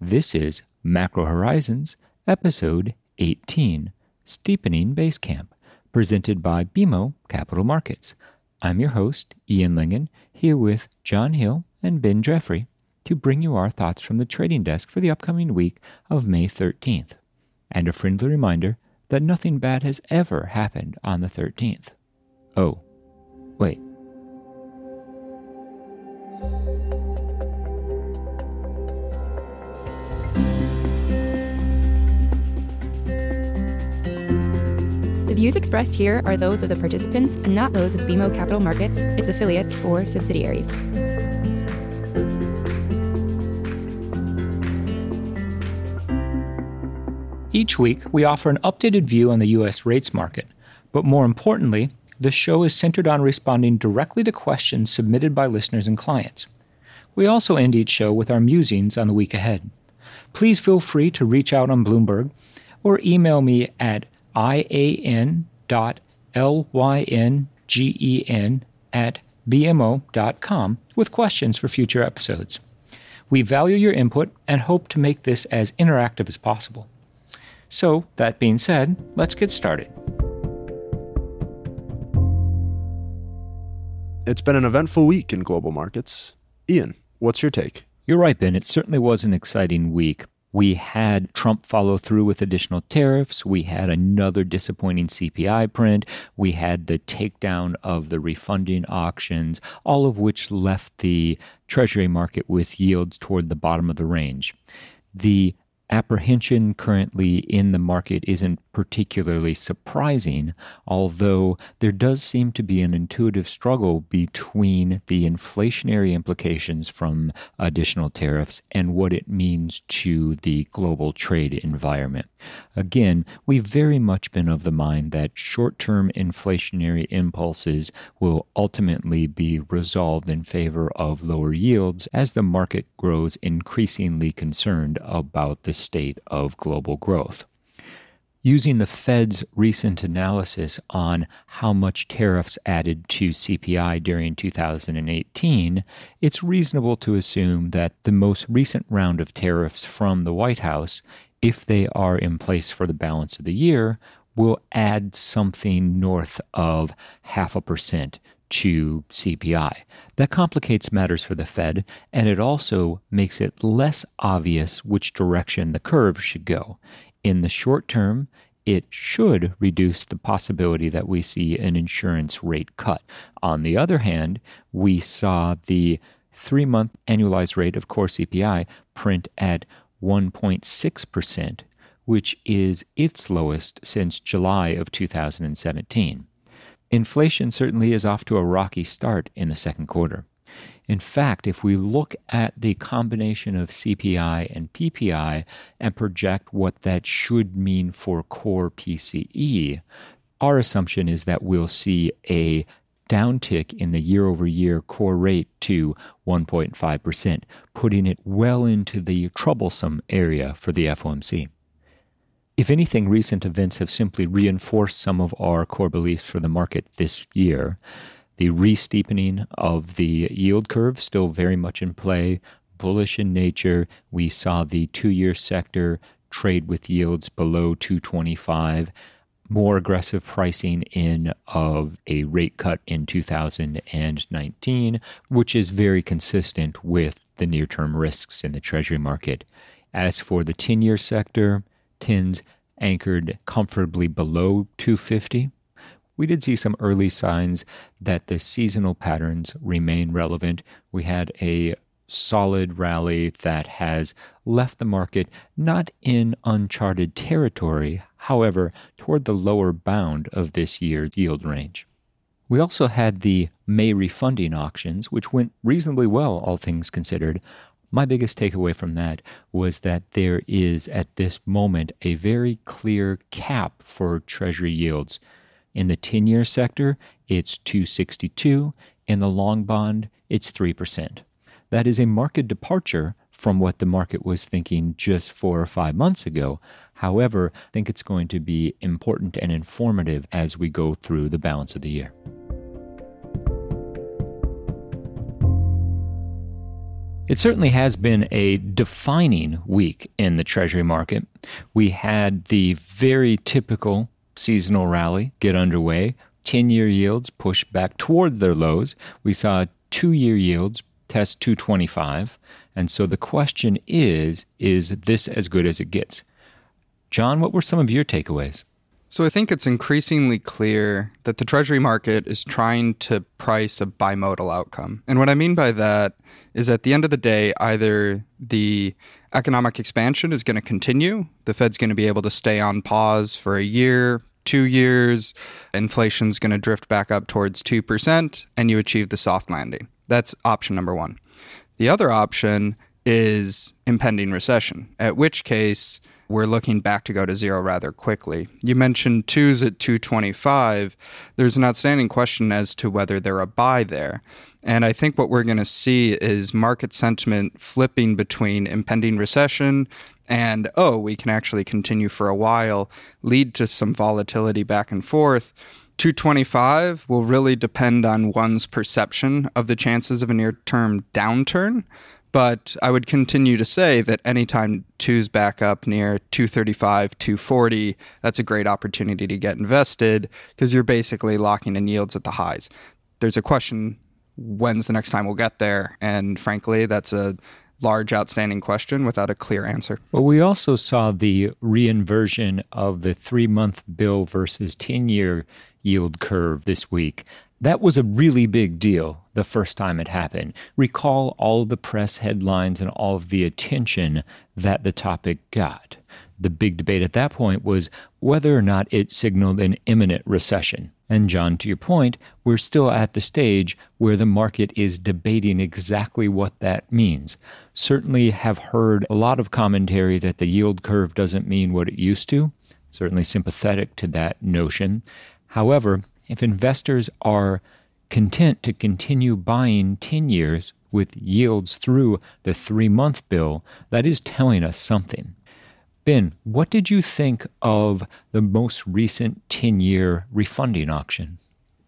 This is Macro Horizons, episode 18, Steepening Base Camp, presented by BMO Capital Markets. I'm your host, Ian Lyngen, here with John Hill and Ben Jeffrey to bring you our thoughts from the trading desk for the upcoming week of May 13th. And a friendly reminder that nothing bad has ever happened on the 13th. Oh, wait. Views expressed here are those of the participants and not those of BMO Capital Markets, its affiliates, or subsidiaries. Each week, we offer an updated view on the U.S. rates market, but more importantly, the show is centered on responding directly to questions submitted by listeners and clients. We also end each show with our musings on the week ahead. Please feel free to reach out on Bloomberg or email me at ian.lyngen at bmo.com with questions for future episodes. We value your input and hope to make this as interactive as possible. So, that being said, let's get started. It's been an eventful week in global markets. Ian, what's your take? You're right, Ben. It certainly was an exciting week. We had Trump follow through with additional tariffs. We had another disappointing CPI print. We had the takedown of the refunding auctions, all of which left the Treasury market with yields toward the bottom of the range. The apprehension currently in the market isn't particularly surprising, although there does seem to be an intuitive struggle between the inflationary implications from additional tariffs and what it means to the global trade environment. Again, we've very much been of the mind that short term inflationary impulses will ultimately be resolved in favor of lower yields as the market grows increasingly concerned about the state of global growth. Using the Fed's recent analysis on how much tariffs added to CPI during 2018, it's reasonable to assume that the most recent round of tariffs from the White House, if they are in place for the balance of the year, will add something north of half a percent to CPI. That complicates matters for the Fed, and it also makes it less obvious which direction the curve should go. In the short term, it should reduce the possibility that we see an insurance rate cut. On the other hand, we saw the three month annualized rate of core CPI print at 1.6%, which is its lowest since July of 2017. Inflation certainly is off to a rocky start in the second quarter. In fact, if we look at the combination of CPI and PPI and project what that should mean for core PCE, our assumption is that we'll see a downtick in the year over year core rate to 1.5%, putting it well into the troublesome area for the FOMC. If anything, recent events have simply reinforced some of our core beliefs for the market this year. The re-steepening of the yield curve still very much in play, bullish in nature. We saw the two-year sector trade with yields below 225 more aggressive pricing in of a rate cut in 2019, which is very consistent with the near term risks in the Treasury market. As for the 10 year sector, tens anchored comfortably below 250. We did see some early signs that the seasonal patterns remain relevant. We had a solid rally that has left the market not in uncharted territory, however, toward the lower bound of this year's yield range. We also had the May refunding auctions, which went reasonably well, all things considered, my biggest takeaway from that was that there is, at this moment, a very clear cap for Treasury yields. In the 10 year sector, it's 262. In the long bond, it's 3%. That is a market departure from what the market was thinking just four or five months ago. However, I think it's going to be important and informative as we go through the balance of the year. It certainly has been a defining week in the Treasury market. We had the very typical seasonal rally get underway. 10 year yields push back toward their lows. We saw two year yields test 225. And so the question is is this as good as it gets? John, what were some of your takeaways? So I think it's increasingly clear that the treasury market is trying to price a bimodal outcome. And what I mean by that is at the end of the day, either the economic expansion is going to continue, the Fed's going to be able to stay on pause for a year, two years, inflation's going to drift back up towards 2%, and you achieve the soft landing. That's option number one. The other option is impending recession, at which case we're looking back to go to zero rather quickly. You mentioned twos at 225. There's an outstanding question as to whether they're a buy there. And I think what we're going to see is market sentiment flipping between impending recession and, oh, we can actually continue for a while, lead to some volatility back and forth. 225 will really depend on one's perception of the chances of a near term downturn. But I would continue to say that anytime two's back up near 235, 240, that's a great opportunity to get invested because you're basically locking in yields at the highs. There's a question when's the next time we'll get there? And frankly, that's a large outstanding question without a clear answer. Well, we also saw the reinversion of the three month bill versus 10 year yield curve this week. That was a really big deal the first time it happened. Recall all the press headlines and all of the attention that the topic got. The big debate at that point was whether or not it signaled an imminent recession. And, John, to your point, we're still at the stage where the market is debating exactly what that means. Certainly have heard a lot of commentary that the yield curve doesn't mean what it used to. Certainly sympathetic to that notion. However, if investors are content to continue buying 10 years with yields through the three month bill, that is telling us something. Ben, what did you think of the most recent 10 year refunding auction?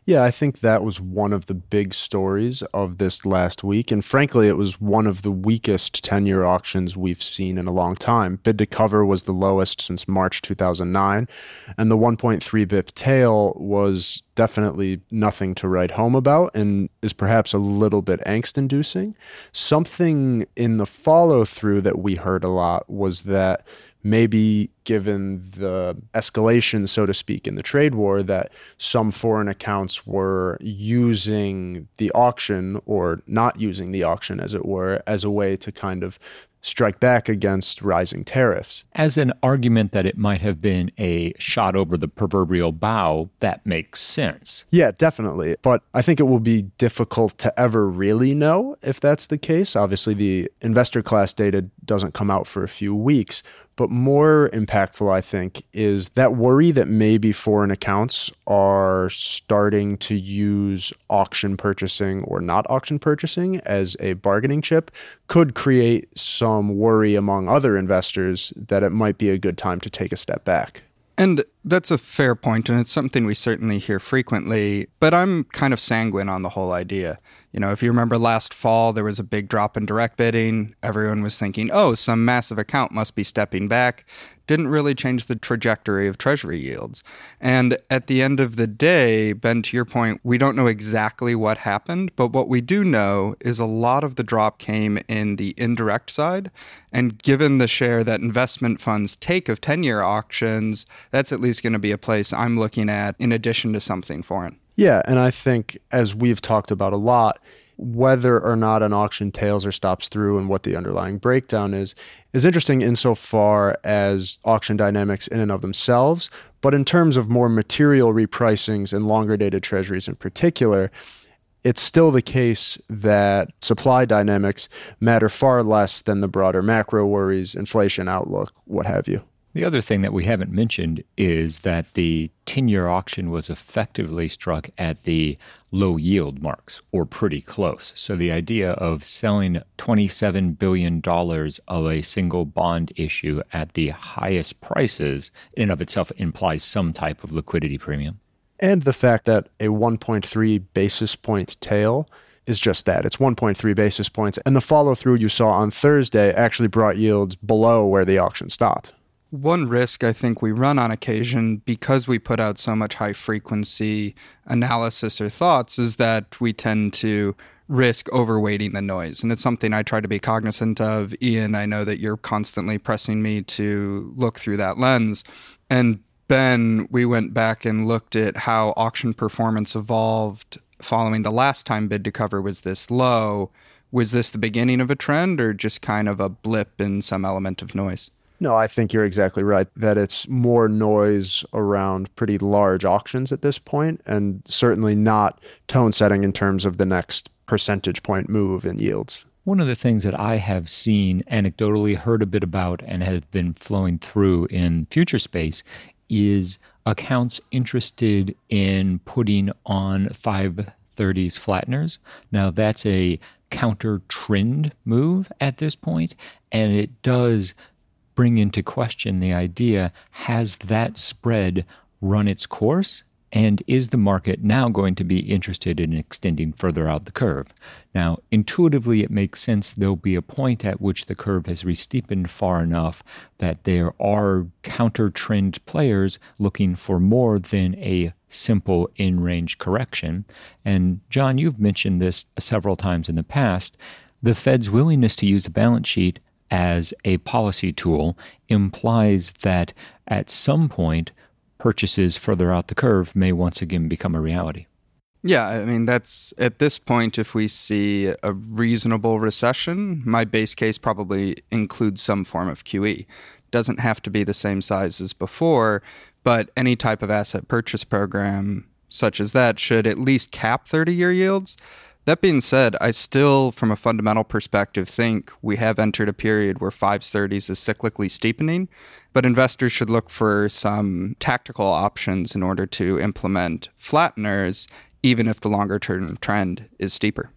Yeah, I think that was one of the big stories of this last week. And frankly, it was one of the weakest 10 year auctions we've seen in a long time. Bid to cover was the lowest since March 2009. And the 1.3 BIP tail was definitely nothing to write home about and is perhaps a little bit angst inducing. Something in the follow through that we heard a lot was that maybe given the escalation, so to speak, in the trade war, that some foreign accounts were using the auction or not using the auction, as it were, as a way to kind of strike back against rising tariffs. As an argument that it might have been a shot over the proverbial bow, that makes sense. Yeah, definitely. But I think it will be difficult to ever really know if that's the case. Obviously, the investor class data doesn't come out for a few weeks, but more impactful, I think, is that worry that maybe foreign accounts are starting to use auction purchasing or not auction purchasing as a bargaining chip could create some worry among other investors that it might be a good time to take a step back. And that's a fair point, and it's something we certainly hear frequently, but I'm kind of sanguine on the whole idea. You know, if you remember last fall, there was a big drop in direct bidding. Everyone was thinking, oh, some massive account must be stepping back. Didn't really change the trajectory of treasury yields. And at the end of the day, Ben, to your point, we don't know exactly what happened, but what we do know is a lot of the drop came in the indirect side. And given the share that investment funds take of 10 year auctions, that's at least going to be a place I'm looking at in addition to something foreign. Yeah, and I think as we've talked about a lot, whether or not an auction tails or stops through and what the underlying breakdown is is interesting insofar as auction dynamics in and of themselves, but in terms of more material repricings and longer dated treasuries in particular, it's still the case that supply dynamics matter far less than the broader macro worries, inflation outlook, what have you. The other thing that we haven't mentioned is that the 10 year auction was effectively struck at the low yield marks, or pretty close. So the idea of selling $27 billion of a single bond issue at the highest prices in and of itself implies some type of liquidity premium. And the fact that a 1.3 basis point tail is just that. It's 1.3 basis points. And the follow through you saw on Thursday actually brought yields below where the auction stopped. One risk I think we run on occasion because we put out so much high frequency analysis or thoughts is that we tend to risk overweighting the noise. And it's something I try to be cognizant of. Ian, I know that you're constantly pressing me to look through that lens. And Ben, we went back and looked at how auction performance evolved following the last time bid to cover was this low. Was this the beginning of a trend or just kind of a blip in some element of noise? No, I think you're exactly right that it's more noise around pretty large auctions at this point, and certainly not tone setting in terms of the next percentage point move in yields. One of the things that I have seen anecdotally, heard a bit about, and has been flowing through in future space is accounts interested in putting on 530s flatteners. Now, that's a counter trend move at this point, and it does bring into question the idea has that spread run its course? And is the market now going to be interested in extending further out the curve? Now, intuitively, it makes sense there'll be a point at which the curve has re-steepened far enough that there are counter trend players looking for more than a simple in range correction. And John, you've mentioned this several times in the past. The Fed's willingness to use the balance sheet as a policy tool implies that at some point, purchases further out the curve may once again become a reality. Yeah, I mean, that's at this point, if we see a reasonable recession, my base case probably includes some form of QE. Doesn't have to be the same size as before, but any type of asset purchase program such as that should at least cap 30 year yields. That being said, I still, from a fundamental perspective, think we have entered a period where 530s is cyclically steepening, but investors should look for some tactical options in order to implement flatteners, even if the longer term trend is steeper.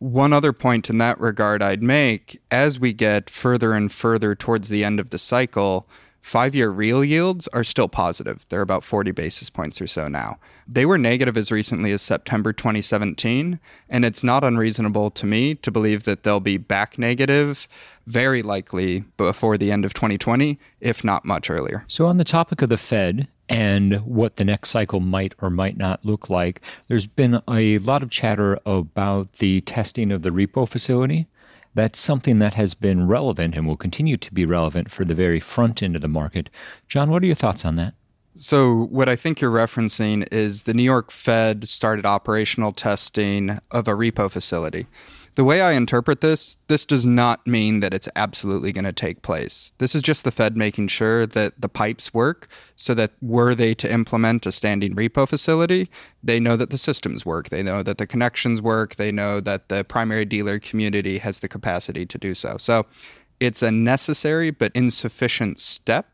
One other point in that regard I'd make as we get further and further towards the end of the cycle, Five year real yields are still positive. They're about 40 basis points or so now. They were negative as recently as September 2017, and it's not unreasonable to me to believe that they'll be back negative very likely before the end of 2020, if not much earlier. So, on the topic of the Fed, and what the next cycle might or might not look like. There's been a lot of chatter about the testing of the repo facility that's something that has been relevant and will continue to be relevant for the very front end of the market. John, what are your thoughts on that? So, what I think you're referencing is the New York Fed started operational testing of a repo facility. The way I interpret this, this does not mean that it's absolutely going to take place. This is just the Fed making sure that the pipes work so that were they to implement a standing repo facility, they know that the systems work, they know that the connections work, they know that the primary dealer community has the capacity to do so. So it's a necessary but insufficient step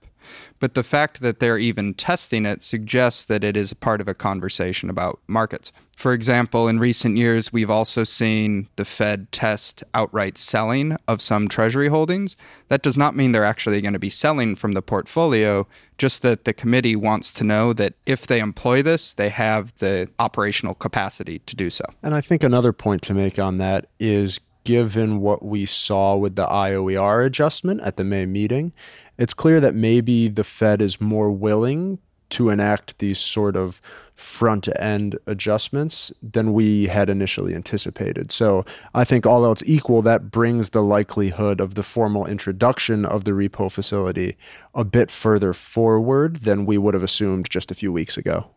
but the fact that they're even testing it suggests that it is part of a conversation about markets. For example, in recent years, we've also seen the Fed test outright selling of some Treasury holdings. That does not mean they're actually going to be selling from the portfolio, just that the committee wants to know that if they employ this, they have the operational capacity to do so. And I think another point to make on that is given what we saw with the IOER adjustment at the May meeting, it's clear that maybe the Fed is more willing to enact these sort of front end adjustments than we had initially anticipated. So I think all else equal, that brings the likelihood of the formal introduction of the repo facility a bit further forward than we would have assumed just a few weeks ago.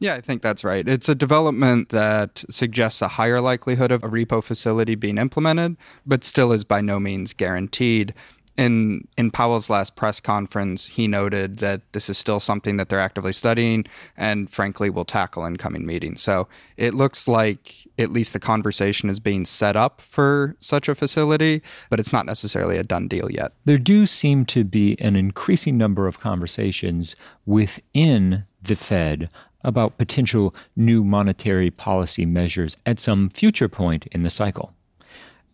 Yeah, I think that's right. It's a development that suggests a higher likelihood of a repo facility being implemented, but still is by no means guaranteed. In in Powell's last press conference, he noted that this is still something that they're actively studying and frankly will tackle in coming meetings. So it looks like at least the conversation is being set up for such a facility, but it's not necessarily a done deal yet. There do seem to be an increasing number of conversations within the Fed about potential new monetary policy measures at some future point in the cycle.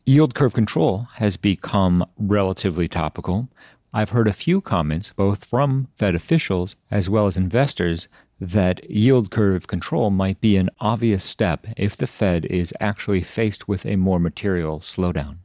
Yield curve control has become relatively topical. I've heard a few comments, both from Fed officials as well as investors, that yield curve control might be an obvious step if the Fed is actually faced with a more material slowdown.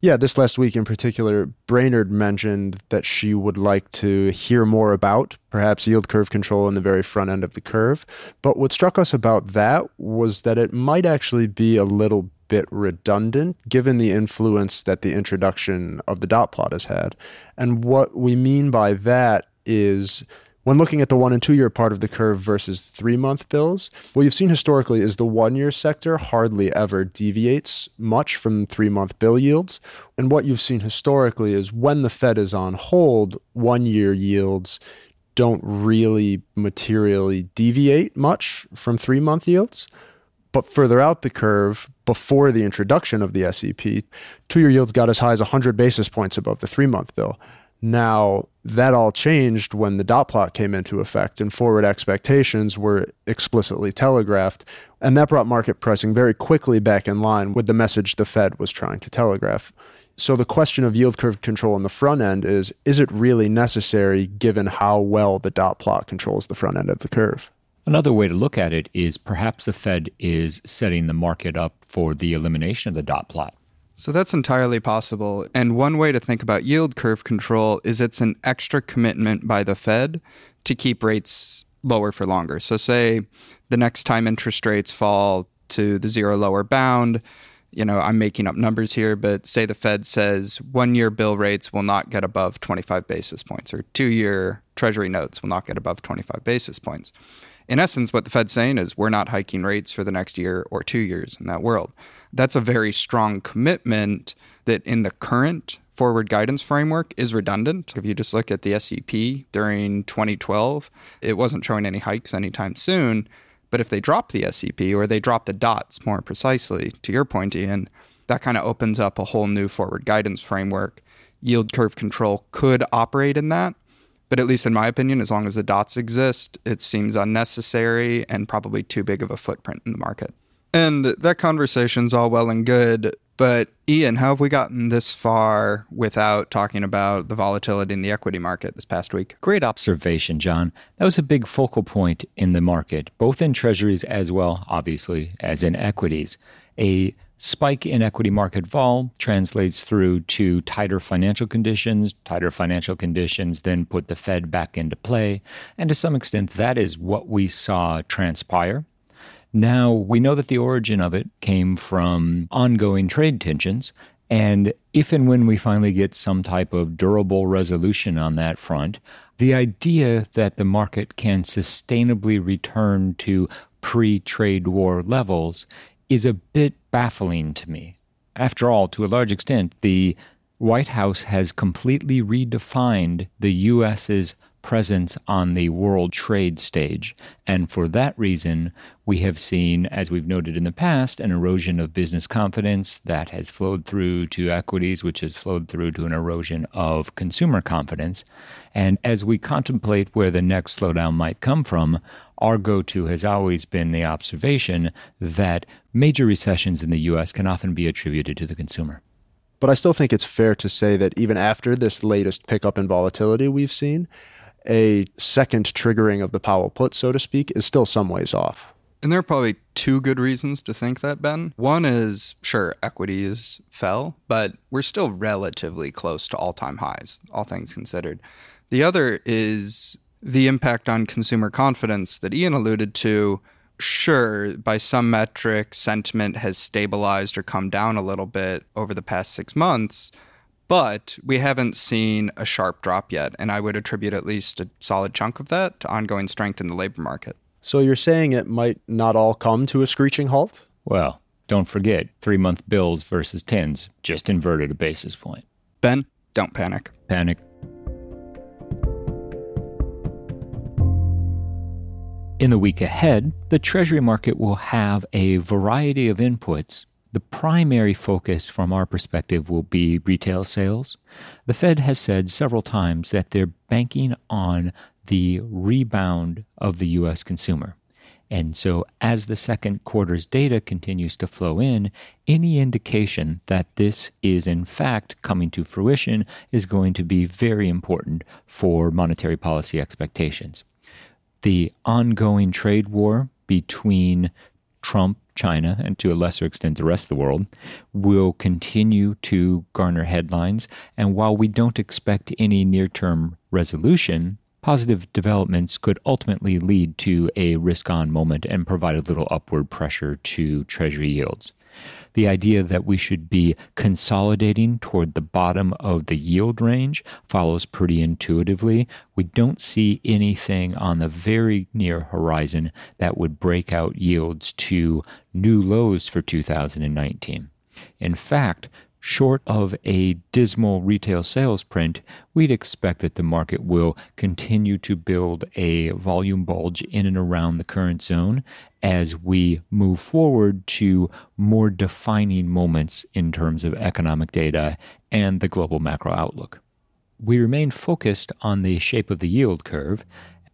Yeah, this last week in particular, Brainard mentioned that she would like to hear more about perhaps yield curve control in the very front end of the curve. But what struck us about that was that it might actually be a little bit redundant given the influence that the introduction of the dot plot has had. And what we mean by that is when looking at the one and two year part of the curve versus three month bills, what you've seen historically is the one year sector hardly ever deviates much from three month bill yields. And what you've seen historically is when the Fed is on hold, one year yields don't really materially deviate much from three month yields. But further out the curve, before the introduction of the SEP, two year yields got as high as 100 basis points above the three month bill. Now, that all changed when the dot plot came into effect and forward expectations were explicitly telegraphed. And that brought market pricing very quickly back in line with the message the Fed was trying to telegraph. So the question of yield curve control on the front end is is it really necessary given how well the dot plot controls the front end of the curve? Another way to look at it is perhaps the Fed is setting the market up for the elimination of the dot plot. So that's entirely possible. And one way to think about yield curve control is it's an extra commitment by the Fed to keep rates lower for longer. So, say the next time interest rates fall to the zero lower bound, you know, I'm making up numbers here, but say the Fed says one year bill rates will not get above 25 basis points, or two year treasury notes will not get above 25 basis points. In essence, what the Fed's saying is we're not hiking rates for the next year or two years in that world that's a very strong commitment that in the current forward guidance framework is redundant. If you just look at the SEP during 2012, it wasn't showing any hikes anytime soon. But if they drop the SEP or they drop the dots more precisely, to your point, Ian, that kind of opens up a whole new forward guidance framework. Yield curve control could operate in that. But at least in my opinion, as long as the dots exist, it seems unnecessary and probably too big of a footprint in the market. And that conversation's all well and good, but Ian, how have we gotten this far without talking about the volatility in the equity market this past week? Great observation, John. That was a big focal point in the market, both in treasuries as well, obviously, as in equities. A spike in equity market vol translates through to tighter financial conditions. Tighter financial conditions then put the Fed back into play. And to some extent, that is what we saw transpire now, we know that the origin of it came from ongoing trade tensions. And if and when we finally get some type of durable resolution on that front, the idea that the market can sustainably return to pre trade war levels is a bit baffling to me. After all, to a large extent, the White House has completely redefined the U.S.'s presence on the world trade stage. And for that reason, we have seen, as we've noted in the past, an erosion of business confidence that has flowed through to equities, which has flowed through to an erosion of consumer confidence. And as we contemplate where the next slowdown might come from, our go to has always been the observation that major recessions in the U.S. can often be attributed to the consumer. But I still think it's fair to say that even after this latest pickup in volatility we've seen, a second triggering of the Powell put, so to speak, is still some ways off. And there are probably two good reasons to think that, Ben. One is sure, equities fell, but we're still relatively close to all time highs, all things considered. The other is the impact on consumer confidence that Ian alluded to. Sure, by some metrics, sentiment has stabilized or come down a little bit over the past six months but we haven't seen a sharp drop yet. And I would attribute at least a solid chunk of that to ongoing strength in the labor market. So you're saying it might not all come to a screeching halt? Well, don't forget three month bills versus tens, just inverted a basis point. Ben, don't panic. Panic. In the week ahead, the Treasury market will have a variety of inputs the primary focus from our perspective will be retail sales. The Fed has said several times that they're banking on the rebound of the U.S. consumer. And so, as the second quarter's data continues to flow in, any indication that this is in fact coming to fruition is going to be very important for monetary policy expectations. The ongoing trade war between Trump, China, and to a lesser extent the rest of the world, will continue to garner headlines. And while we don't expect any near term resolution, positive developments could ultimately lead to a risk on moment and provide a little upward pressure to Treasury yields the idea that we should be consolidating toward the bottom of the yield range follows pretty intuitively. We don't see anything on the very near horizon that would break out yields to new lows for 2019. In fact, Short of a dismal retail sales print, we'd expect that the market will continue to build a volume bulge in and around the current zone as we move forward to more defining moments in terms of economic data and the global macro outlook. We remain focused on the shape of the yield curve,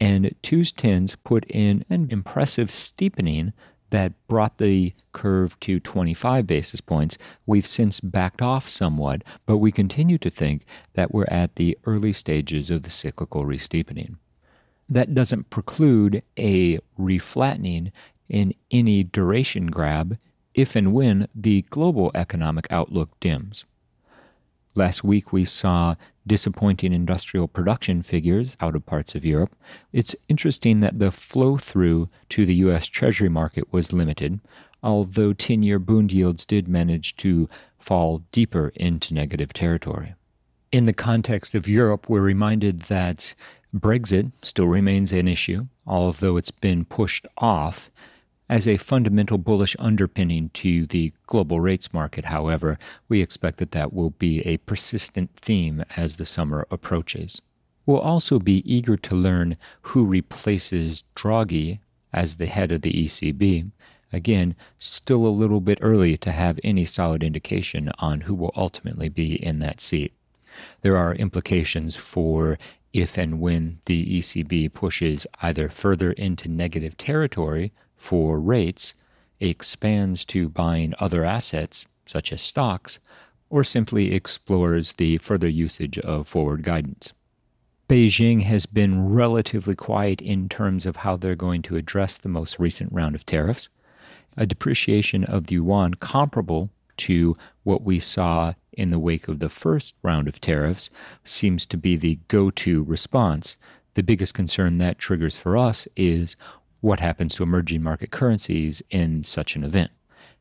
and twos tens put in an impressive steepening that brought the curve to 25 basis points. We've since backed off somewhat, but we continue to think that we're at the early stages of the cyclical resteepening. That doesn't preclude a reflattening in any duration grab if and when the global economic outlook dims. Last week we saw disappointing industrial production figures out of parts of Europe. It's interesting that the flow through to the U.S. Treasury market was limited, although 10 year bond yields did manage to fall deeper into negative territory. In the context of Europe, we're reminded that Brexit still remains an issue, although it's been pushed off. As a fundamental bullish underpinning to the global rates market, however, we expect that that will be a persistent theme as the summer approaches. We'll also be eager to learn who replaces Draghi as the head of the ECB. Again, still a little bit early to have any solid indication on who will ultimately be in that seat. There are implications for if and when the ECB pushes either further into negative territory for rates expands to buying other assets, such as stocks, or simply explores the further usage of forward guidance. Beijing has been relatively quiet in terms of how they're going to address the most recent round of tariffs. A depreciation of the yuan comparable to what we saw in the wake of the first round of tariffs seems to be the go to response. The biggest concern that triggers for us is what happens to emerging market currencies in such an event.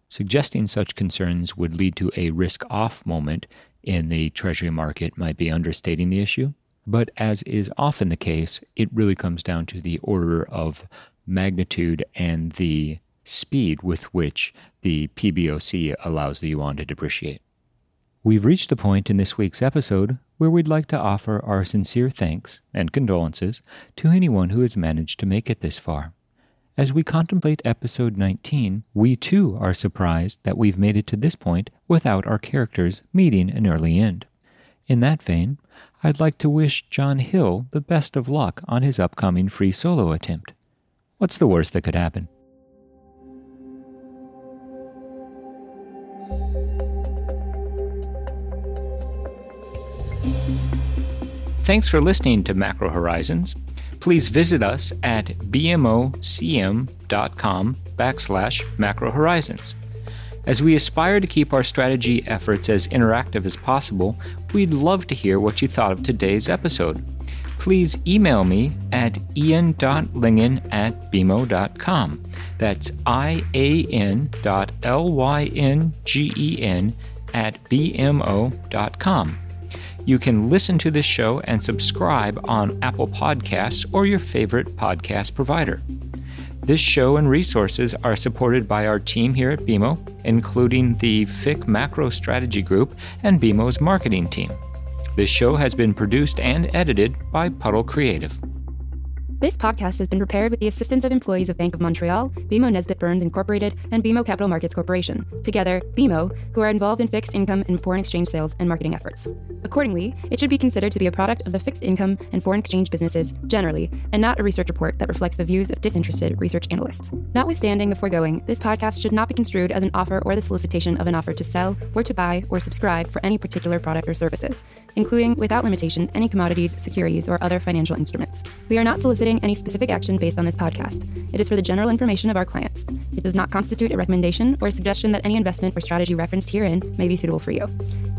Suggesting such concerns would lead to a risk off moment in the Treasury market might be understating the issue. But as is often the case, it really comes down to the order of magnitude and the speed with which the PBOC allows the yuan to depreciate. We've reached the point in this week's episode where we'd like to offer our sincere thanks and condolences to anyone who has managed to make it this far. As we contemplate episode 19, we too are surprised that we've made it to this point without our characters meeting an early end. In that vein, I'd like to wish John Hill the best of luck on his upcoming free solo attempt. What's the worst that could happen? Thanks for listening to Macro Horizons please visit us at bmocm.com backslash macro horizons. As we aspire to keep our strategy efforts as interactive as possible, we'd love to hear what you thought of today's episode. Please email me at ian.lyngen at bmo.com. That's I-A-N dot L-Y-N-G-E-N at bmo.com. You can listen to this show and subscribe on Apple Podcasts or your favorite podcast provider. This show and resources are supported by our team here at BMO, including the FIC Macro Strategy Group and BMO's marketing team. This show has been produced and edited by Puddle Creative. This podcast has been prepared with the assistance of employees of Bank of Montreal, BMO Nesbitt Burns Incorporated, and BMO Capital Markets Corporation, together, BMO, who are involved in fixed income and foreign exchange sales and marketing efforts. Accordingly, it should be considered to be a product of the fixed income and foreign exchange businesses generally, and not a research report that reflects the views of disinterested research analysts. Notwithstanding the foregoing, this podcast should not be construed as an offer or the solicitation of an offer to sell or to buy or subscribe for any particular product or services, including, without limitation, any commodities, securities, or other financial instruments. We are not soliciting any specific action based on this podcast. It is for the general information of our clients. It does not constitute a recommendation or a suggestion that any investment or strategy referenced herein may be suitable for you.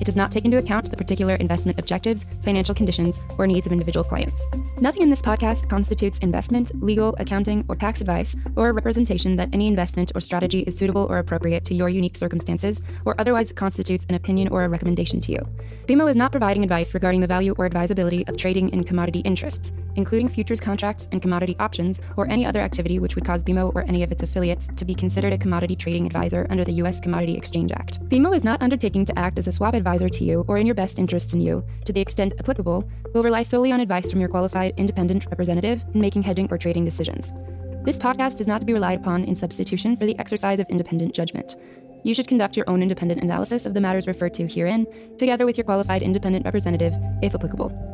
It does not take into account the particular investment objectives, financial conditions, or needs of individual clients. Nothing in this podcast constitutes investment, legal, accounting, or tax advice, or a representation that any investment or strategy is suitable or appropriate to your unique circumstances, or otherwise constitutes an opinion or a recommendation to you. BMO is not providing advice regarding the value or advisability of trading in commodity interests, including futures contracts and commodity options, or any other activity which would cause BMO or any of its affiliates to be considered a commodity trading advisor under the U.S. Commodity Exchange Act. BMO is not undertaking to act as a swap advisor to you or in your best interests in you, to the extent applicable, will rely solely on advice from your qualified independent representative in making hedging or trading decisions. This podcast is not to be relied upon in substitution for the exercise of independent judgment. You should conduct your own independent analysis of the matters referred to herein, together with your qualified independent representative, if applicable.